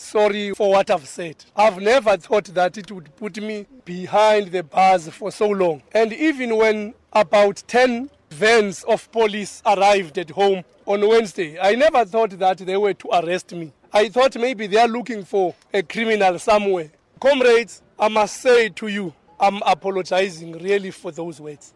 sorry for what I've said. I've never thought that it would put me behind the bars for so long. And even when about 10 vans of police arrived at home on Wednesday, I never thought that they were to arrest me. I thought maybe they are looking for a criminal somewhere. Comrades, I must say to you, I'm apologizing really for those words.